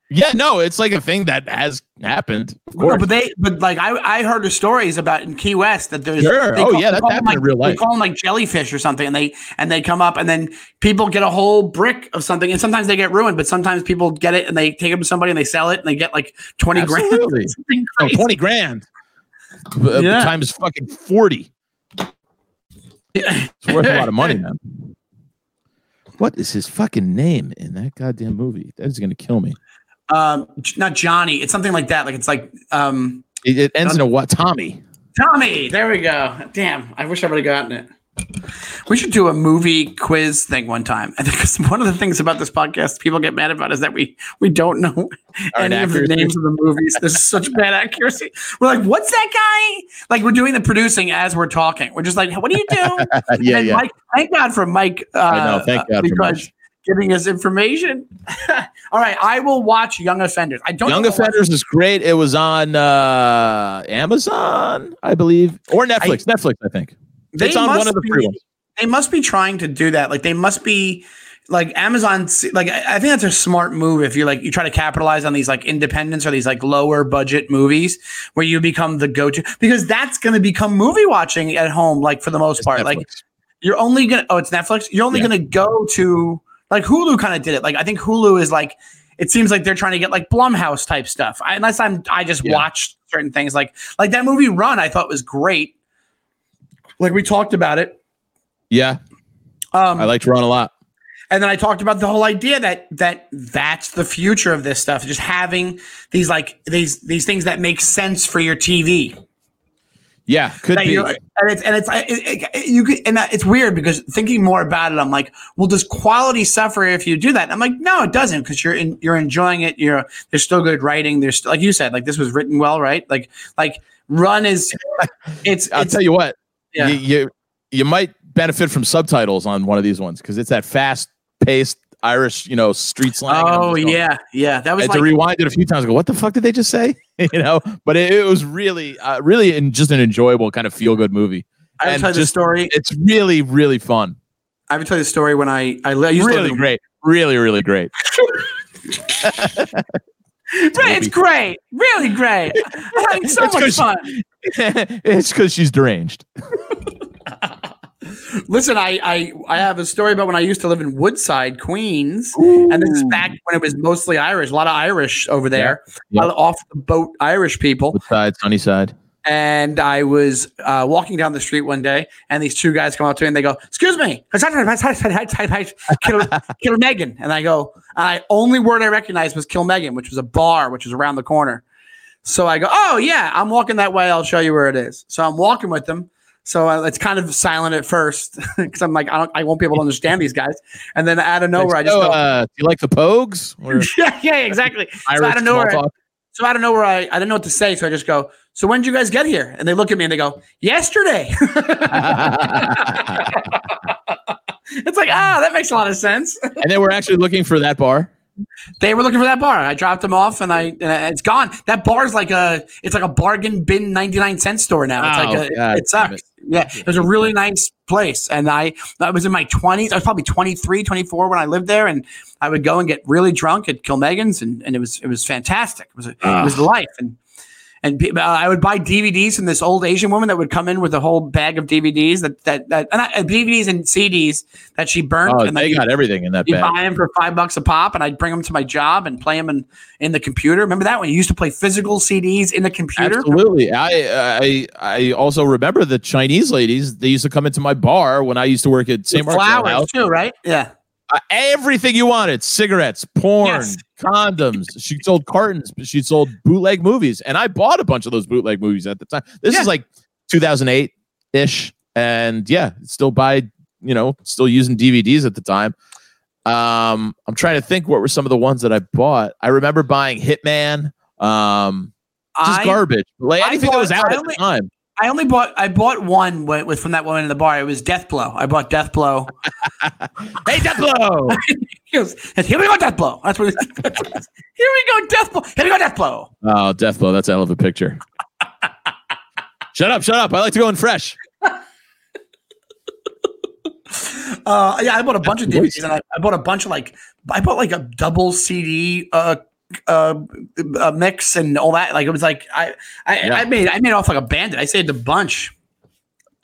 Yeah, no, it's like a thing that has happened. Of No, but they, but like I, I heard the stories about in Key West that there's. Sure. Oh, yeah, that's call happened like, in real life. They call them like jellyfish or something, and they and they come up, and then people get a whole brick of something, and sometimes they get ruined, but sometimes people get it and they take it to somebody and they sell it and they get like twenty Absolutely. grand. Oh, 20 grand. Uh, Yeah. Times fucking 40. It's worth a lot of money, man. What is his fucking name in that goddamn movie? That is going to kill me. Um, not Johnny. It's something like that. Like it's like um, It, it ends in a what? Tommy. Tommy. There we go. Damn, I wish I would have gotten it. We should do a movie quiz thing one time. I think 'cause one of the things about this podcast people get mad about is that we we don't know Our any of the names of the movies. There's such bad accuracy. We're like, what's that guy? Like we're doing the producing as we're talking. We're just like, what do you do? Yeah, then yeah. Mike, thank God for Mike. Uh, I know, thank God because Mike. Giving us information. All right, I will watch Young Offenders. I don't Young Offenders is great. It was on uh, Amazon, I believe, or Netflix. Netflix, I think. It's on one of the be- free ones. They must be trying to do that. Like they must be like Amazon. Like I I think that's a smart move if you're like you try to capitalize on these like independents or these like lower budget movies where you become the go to because that's going to become movie watching at home. Like for the most part, like you're only gonna oh it's Netflix. You're only Yeah. gonna go to like Hulu kind of did it. Like I think Hulu is like it seems like they're trying to get like Blumhouse type stuff. I, unless I'm I just Yeah. watched certain things like like that movie Run. I thought was great. Like we talked about it. yeah, Um, I liked run a lot. and then I talked about the whole idea that that that's the future of this stuff. Just having these like these these things that make sense for your TV. Yeah, could be. and it's and it's it, it- it- you could, and that, it's weird because thinking more about it, I'm like, well, does quality suffer if you do that? And I'm like, no, it doesn't because you're in, you're enjoying it. You're there's still good writing. There's like you said, like this was written well, right? Like like Run is it's I'll it's tell you what. Yeah. You, you you might benefit from subtitles on one of these ones because it's that fast paced Irish, you know, street slang. oh yeah yeah that I was had like to rewind it a few times. I go, what the fuck did they just say? you know, but it, it was really, uh, really, in just an enjoyable kind of feel good movie. I and tell you the story. It's really, really fun. I would tell you the story when I I, I used to Really in- great. Really, really great. It's great, really great. I'm having so It's much fun. it's because she's deranged. Listen, I, I I have a story about when I used to live in Woodside, Queens, and this is back when it was mostly Irish, a lot of Irish over there, Yeah. a lot of off the boat Irish people. What side? Sunny side. And I was uh, walking down the street one day, and these two guys come up to me and they go, "Excuse me, kill, kill Megan." And I go, and I only word I recognized was "kill Megan," which was a bar, which was around the corner. So I go, "Oh yeah, I'm walking that way. I'll show you where it is." So I'm walking with them. So uh, it's kind of silent at first because I'm like, I, don't, I won't be able to understand these guys. And then out of nowhere, I just go, uh, do you like the Pogues? Or yeah, yeah, exactly. So out of nowhere, talk? so out of nowhere, I, I didn't know what to say. So I just go, so when did you guys get here? And they look at me and they go, yesterday. it's like, ah, that makes a lot of sense. and then we're actually looking for that bar. they were looking for that bar. I dropped them off and I, and it's gone. That bar is like a, it's like a bargain bin 99 cent store now. It's Oh, like, a, God it sucks. Yeah. It was a really nice place. And I, I was in my twenties. I was probably 23, 24 when I lived there. And I would go and get really drunk at Kilmegan's and, and it was, it was fantastic. It was, a, it was ah. life. And, and uh, I would buy DVDs from this old Asian woman that would come in with a whole bag of DVDs that that, that and I, DVDs and CDs that she burnt. Oh, and they got everything in that bag. you bag. buy them for five bucks a pop, and I'd bring them to my job and play them in, in the computer. Remember that when you used to play physical CDs in the computer? Absolutely. I I I also remember the Chinese ladies. They used to come into my bar when I used to work at St. Mark's flowers House. too, right? Yeah. Uh, everything you wanted: cigarettes, porn, Yes. Condoms. She sold cartons. but She sold bootleg movies, and I bought a bunch of those bootleg movies at the time. This Yeah. is like 2008 ish, and yeah, still buy. You know, still using DVDs at the time. Um, I'm trying to think what were some of the ones that I bought. I remember buying Hitman. Um, just I, garbage, like I anything that was bought- out I at only- the time. I only bought I bought one with, with from that woman in the bar. It was Death Blow. I bought Death Blow. Hey, Deathblow! He goes, here we go, Death Blow. That's what. It, here we go, Death Blow. Here we go, Death Blow. oh, death blow. That's a hell of a picture. shut up! Shut up! I like to go in fresh. Uh, yeah, I bought a bunch of DVDs and I, I bought a bunch of like I bought like a double CD uh, uh, uh mix and all that. Like it was like I I, Yeah. I made I made off like a bandit. I saved a bunch.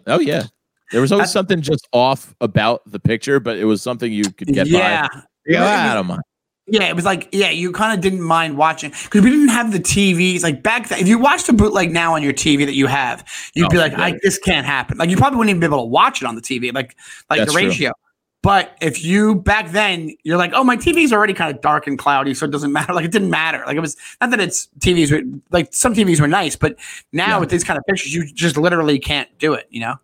Oh yeah. There was always I- something just off about the picture, but it was something you could get yeah. by. Yeah, I don't mind. Yeah, it was like yeah, you kind of didn't mind watching because we didn't have the TVs like back then. If you watch the bootleg now on your TV that you have, you'd Oh, be like, I, "This can't happen." Like you probably wouldn't even be able to watch it on the TV, like like That's the true. ratio. But if you back then, you're like, "Oh, my TV's already kind of dark and cloudy, so it doesn't matter." Like it didn't matter. Like it was not that it's TVs were like some TVs were nice, but now Yeah. with these kind of pictures, you just literally can't do it. You know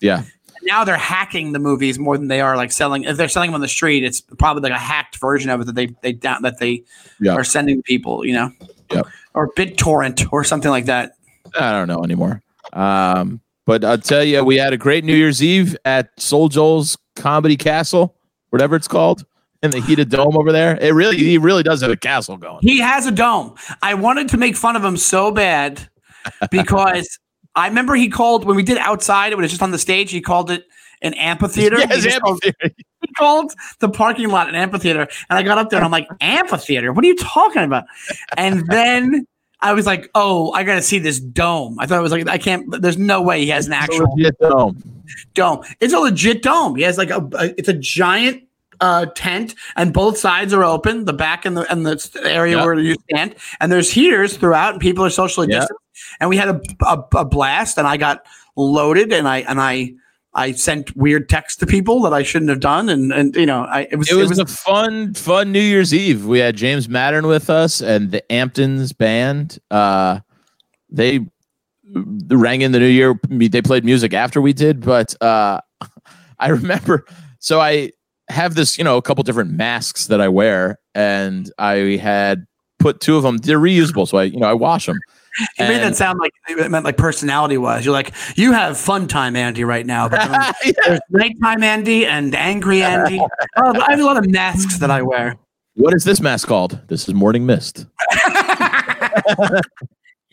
Yeah. Now they're hacking the movies more than they are like selling. If they're selling them on the street, it's probably like a hacked version of it that they they down that they Yeah. are sending people. You know, Yep. or BitTorrent or something like that. I don't know anymore. Um, but I'll tell you, we had a great New Year's Eve at Soul Joel's Comedy Castle, whatever it's called, in the heated dome over there. It really, he really does have a castle going. He has a dome. I wanted to make fun of him so bad because I remember he called when we did outside. It was just on the stage. He called it an amphitheater. Yes, he, just called, he called the parking lot an amphitheater, and I got up there and I'm like, amphitheater? What are you talking about? And then. I was like, "Oh, I got to see this dome." I thought it was like, "I can't." There's no way he has an actual legit dome. dome. It's a legit dome. He has like a, it's a giant uh, tent, and both sides are open. The back and the and the area Yeah. where you stand, and there's heaters throughout, and people are socially Yeah. distant. And we had a, a a blast, and I got loaded, and I and I I sent weird texts to people that I shouldn't have done, and and you know, I it was It was, a fun, fun New Year's Eve. We had James Mattern with us and the Amptons band. Uh, they rang in the new year. They played music after we did, but uh, I remember. So I have this, you know, a couple different masks that I wear, and I had put two of them. They're reusable, so I, you know, I wash them. it made that sound like it meant like personality wise. You're like, you have fun time Andy right now, but then there's nighttime Andy and angry Andy. Oh, I have a lot of masks that I wear. What is this mask called? This is Morning Mist.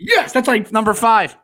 Yes, that's like number five.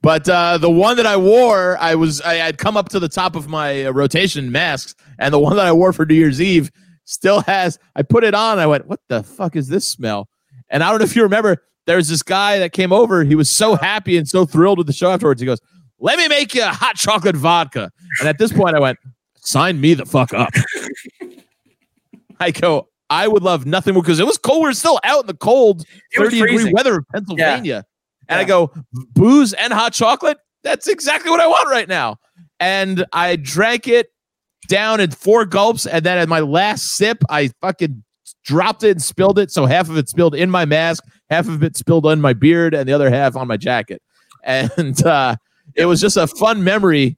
but uh, the one that I wore, I was I had come up to the top of my uh, rotation masks, and the one that I wore for New Year's Eve still has. I put it on. I went, "What the fuck is this smell?" And I don't know if you remember. There's this guy that came over. He was so happy and so thrilled with the show afterwards. He goes, "Let me make you a hot chocolate vodka." And at this point, I went, "Sign me the fuck up." I go, I would love nothing more because it was cold. We are still out in the cold, 30 degree weather of Pennsylvania. And I go, booze and hot chocolate? That's exactly what I want right now. And I drank it down in four gulps. And then at my last sip, I fucking dropped it and spilled it. So half of it spilled in my mask, half of it spilled on my beard, and the other half on my jacket. And uh, it was just a fun memory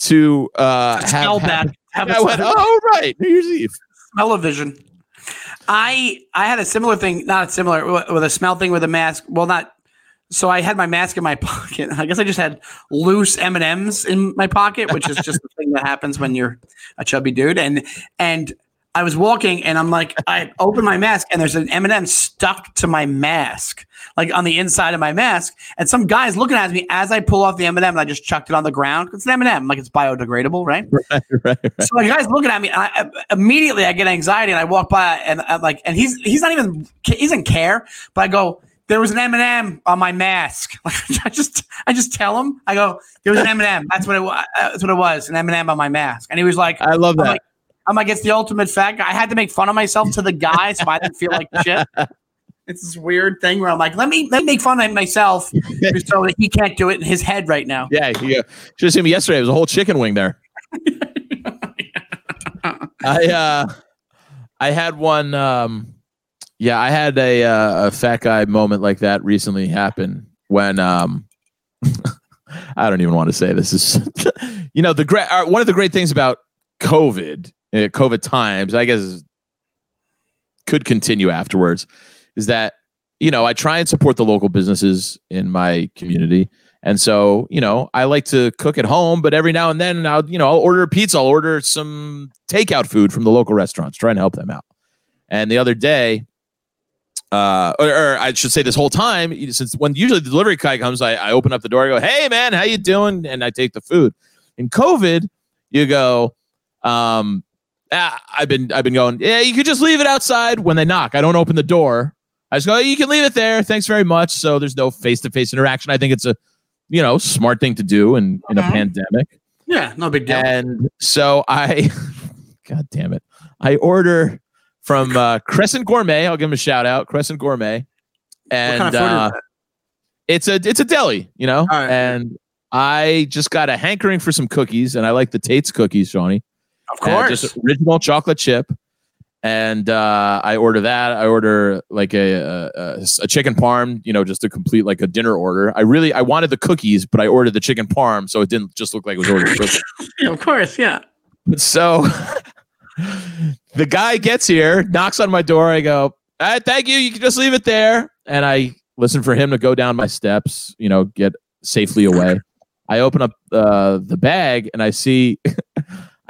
to uh, have. Smell have- that. Have I went, oh, right. New Year's Eve. Television. I I had a similar thing, not similar with with a smell thing with a mask. Well, not. So I had my mask in my pocket. I guess I just had loose M and M's in my pocket, which is just the thing that happens when you're a chubby dude. And and I was walking, and I'm like, I open my mask, and there's an M and M stuck to my mask, like on the inside of my mask. And some guy's looking at me as I pull off the M and I just chucked it on the ground. It's an M and M, like it's biodegradable, right? right, right, right. So the guy's looking at me, and I, I- immediately I get anxiety, and I walk by, and I'm like, and he's he's not even he doesn't care, but I go, there was an M and M on my mask. Like I just I just tell him, I go, there was an M and M. That's what it was. Uh, that's what it was, an M and M on my mask. And he was like, I love that. I'm like, it's the ultimate fact. I had to make fun of myself to the guy, so I didn't feel like shit. It's this weird thing where I'm like, let me let me make fun of myself so that he can't do it in his head right now. Yeah, yeah. Should have seen me yesterday. It was a whole chicken wing there. I uh I had one um Yeah, I had a uh, a fat guy moment like that recently happen when um I don't even want to say this is you know the great uh, one of the great things about COVID COVID times I guess could continue afterwards is that you know I try and support the local businesses in my community and so you know I like to cook at home but every now and then I'll you know I'll order a pizza I'll order some takeout food from the local restaurants try and help them out and the other day uh, or, or, I should say this whole time, since when usually the delivery guy comes, I, I open up the door, I go, "Hey man, how you doing?" and I take the food. In COVID, you go, um, ah, I've been I've been going, yeah, you could just leave it outside when they knock. I don't open the door. I just go, you can leave it there. Thanks very much. So there's no face to face interaction. I think it's a, you know, smart thing to do in in a pandemic. Yeah, no big deal. And so I, God damn it, I order from uh, Crescent Gourmet. I'll give them a shout out, Crescent Gourmet. And kind of uh, it's a it's a deli, you know. Right. And I just got a hankering for some cookies, and I like the Tate's cookies, Shawnee. Of course. just original chocolate chip. And uh, I order that. I order like a, a a chicken parm, you know, just to complete like a dinner order. I really I wanted the cookies, but I ordered the chicken parm, so it didn't just look like it was ordered. Yeah, of course, yeah. So the guy gets here, knocks on my door. I go, All right, thank you. You can just leave it there. And I listen for him to go down my steps, you know, get safely away. I open up uh, the bag and I see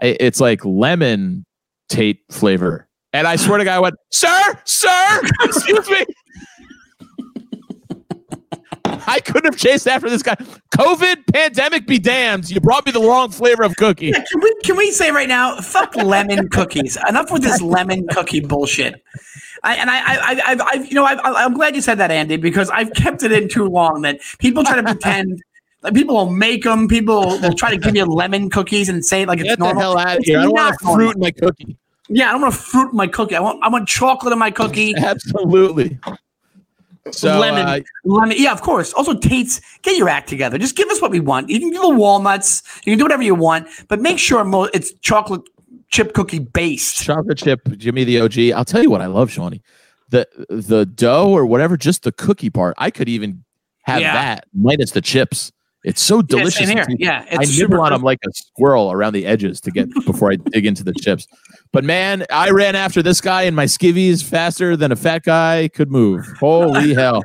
it's like lemon Tate flavor. And I swear to God, I went, Sir, sir, excuse me. I couldn't have chased after this guy. COVID pandemic be damned. You brought me the wrong flavor of cookie. Yeah, can we can we say right now, fuck lemon cookies. Enough with this lemon cookie bullshit. I, and I, I, I've, I've, you know, I, I'm glad you said that, Andy, because I've kept it in too long that people try to pretend. Like people will make them. People will try to give you lemon cookies and say like it's Get the normal. hell out of here. I don't want a fruit normal. in my cookie. Yeah, I don't want a fruit in my cookie. I want I want chocolate in my cookie. Absolutely. So, lemon, uh, lemon. Yeah, of course. Also, Tate's, get your act together. Just give us what we want. You can do the walnuts. You can do whatever you want, but make sure mo- it's chocolate chip cookie based. chocolate chip, Jimmy the OG. I'll tell you what I love, Shawnee. The the dough or whatever, just the cookie part. I could even have Yeah. that minus the chips. It's so delicious. same here. and tasty. Yeah, I nibble on them like a squirrel around the edges to get before I dig into the chips. But man, I ran after this guy in my skivvies faster than a fat guy could move. Holy hell!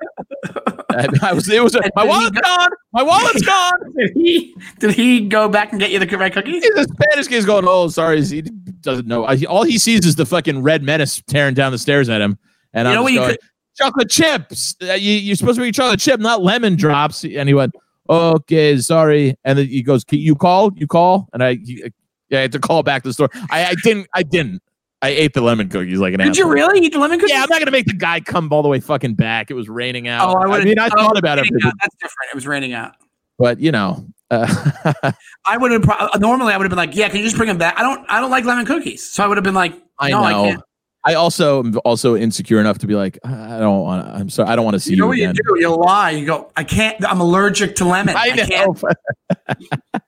I, I was. It was. A, my wallet's go- gone. My wallet's gone. Did he, did he go back and get you the right cookies? the Spanish kid's going, oh, sorry. He doesn't know. I- All he sees is the fucking red menace tearing down the stairs at him. And You know I'm what just you going, could- chocolate chips. Uh, you, you're supposed to be chocolate chip, not lemon drops. And he went, okay, sorry. And then he goes, "Can you call? You call? And I, he, yeah, I had to call back to the store. I, I didn't. I didn't. I ate the lemon cookies like an Did you really eat the lemon cookies? Yeah, I'm not gonna make the guy come all the way fucking back. It was raining out. Oh, I, I mean, I thought about it, That's different. It was raining out. but you know, uh, I would have pro- normally I would have been like, yeah, can you just bring them back? I don't I don't like lemon cookies, so I would have been like, I no, I know. can't. I also am also insecure enough to be like, I don't want. I'm sorry. I don't want to see You you, know what again. you do? You lie. You go, I can't. I'm allergic to lemon. I, I know. can't.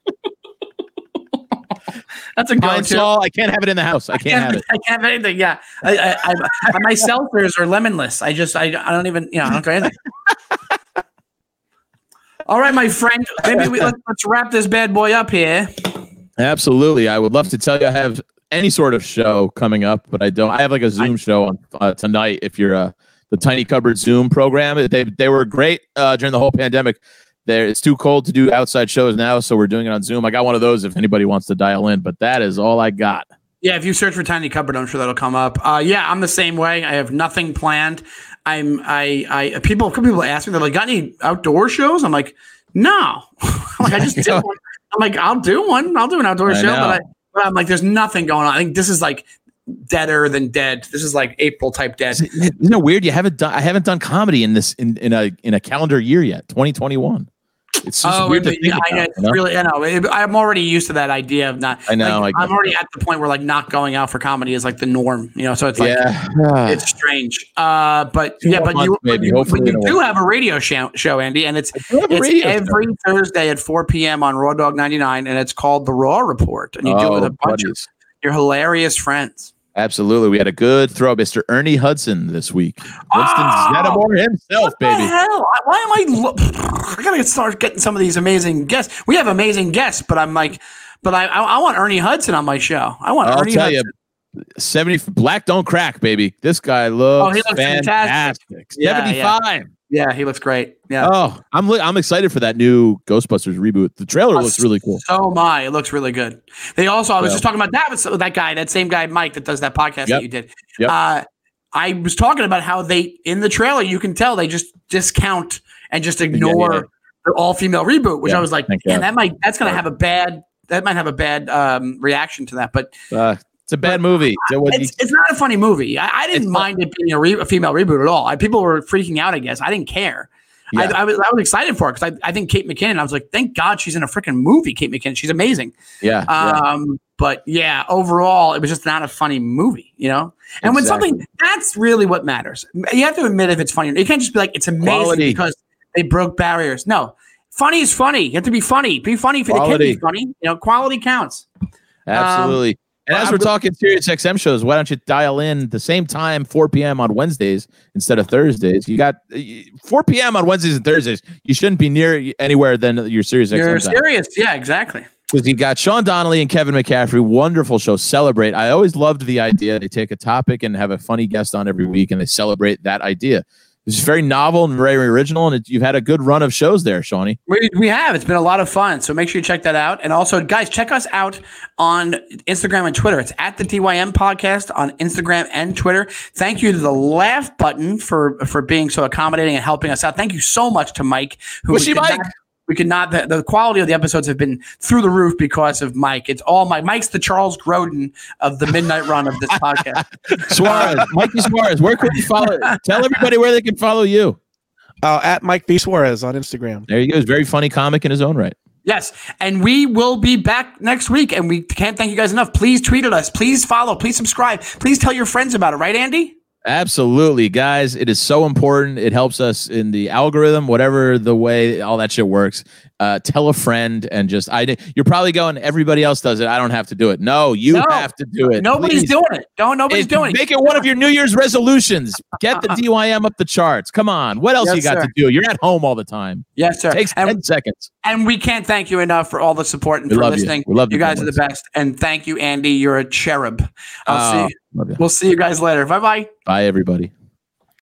That's a go-to. Sol, I can't have it in the house. I can't have it. I can't have anything. Yeah, I, I, I, I, my seltzers are lemonless. I just, I, I don't even, you know, I don't do anything. All right, my friend. Maybe we, let's, let's wrap this bad boy up here. Absolutely. I would love to tell you I have any sort of show coming up, but I don't. I have like a Zoom show on uh, tonight. If you're uh, the Tiny Cupboard Zoom program, they they were great uh, during the whole pandemic. There, it's too cold to do outside shows now, so we're doing it on Zoom. I got one of those if anybody wants to dial in, but that is all I got. Yeah, if you search for Tiny Cupboard, I'm sure that'll come up. Uh, yeah, I'm the same way. I have nothing planned. I'm I I people a couple people ask me they're like, got any outdoor shows? I'm like, no. I'm like I just did one. I'm like, I'll do one. I'll do an outdoor I show, know. but, I, but I'm like, there's nothing going on. I think this is like deader than dead. This is like April type dead. Isn't it weird? You haven't done. I haven't done comedy in this in, in a in a calendar year yet. 2021. It's just Oh, weird to think yeah, I, about, it's you know? really, I know. It- I'm already used to that idea of not. I know, like, I I'm get already at the point where like not going out for comedy is like the norm. You know, so it's like yeah. it's strange. Uh, but Two yeah, but you, months, but maybe. you, Hopefully but you do work. have a radio show, show, Andy, and it's do have a it's radio show. every Thursday at 4 p.m. on Raw Dog 99, and it's called the Raw Report, and you do it with Oh, a bunch of your hilarious friends. Absolutely. We had a good throw, Mr. Ernie Hudson this week. Winston Oh, Zeddemore himself, What the baby. hell? Why am I? Lo- I gotta start getting some of these amazing guests. We have amazing guests, but I'm like, but I, I, I want Ernie Hudson on my show. I want I'll Ernie tell Hudson. you, 70 black don't crack, baby. This guy looks, Oh, he looks fantastic. fantastic. Yeah, 75. Yeah, he looks great. Yeah. Oh, I'm li- I'm excited for that new Ghostbusters reboot. The trailer looks really cool. So my, it looks really good. They also, I was Well. just talking about that with that guy, that same guy, Mike, that does that podcast Yep. that you did. Yep. Uh, I was talking about how they in the trailer you can tell they just discount and just ignore yeah. the all female reboot, which Yeah, I was like, man, God. that might that's gonna have a bad that might have a bad um, reaction to that. But Uh, it's a bad movie. So what you- it's, it's not a funny movie. I, I didn't mind it being a, re- a female reboot at all. I, people were freaking out. I guess I didn't care. I, Yeah. I, was, I was excited for it because I, I think Kate McKinnon. I was like, thank God she's in a freaking movie. Kate McKinnon, she's amazing. yeah, yeah. Um, but yeah, overall, it was just not a funny movie, you know. And when something that's really what matters. You have to admit if it's funny. You can't just be like it's amazing Quality. because they broke barriers. No, funny is funny. You have to be funny. Be funny for the kid. Quality. Be funny. You know, quality counts. Absolutely. And as we're talking Sirius XM shows, why don't you dial in the same time, 4 p.m. on Wednesdays instead of Thursdays? You got uh, 4 p.m. on Wednesdays and Thursdays. You shouldn't be near anywhere than your Sirius You're XM time. serious. Yeah, exactly. Because you got Sean Donnelly and Kevin McCaffrey. Wonderful show. Celebrate. I always loved the idea. They take a topic and have a funny guest on every week, and they celebrate that idea. It's very novel and very original, and it, you've had a good run of shows there, Shawnee. We, we have. It's been a lot of fun. So make sure you check that out. And also, guys, check us out on Instagram and Twitter. It's at the DYM podcast on Instagram and Twitter. Thank you to the laugh button for for being so accommodating and helping us out. Thank you so much to Mike. Who Wishy we Mike. not- we could not. The, the quality of the episodes have been through the roof because of Mike. It's all Mike. Mike's the Charles Grodin of the midnight run of this podcast. Suarez, Mikey Suarez. Where can we follow? Tell everybody where they can follow you. Uh, at Mike B Suarez on Instagram. There you go. He's very funny comic in his own right. Yes, and we will be back next week, and we can't thank you guys enough. Please tweet at us. Please follow. Please subscribe. Please tell your friends about it. Right, Andy? Absolutely, guys. It is so important. It helps us in the algorithm, whatever the way all that shit works. Uh, tell a friend and just I. You're probably going. Everybody else does it. I don't have to do it. No, you No. have to do it. Nobody's Please. doing it. Don't. Nobody's It- doing it. Make it one of your New Year's resolutions. Get the DYM up the charts. Come on. What else Yes, you got sir. to do? You're at home all the time. Yes, sir. takes and, 10 seconds. and we can't thank you enough for all the support and We for love you. listening. We love you, guys are the best. And thank you, Andy. You're a cherub. I'll Oh, see. love you. We'll see you guys later. Bye bye. Bye, everybody.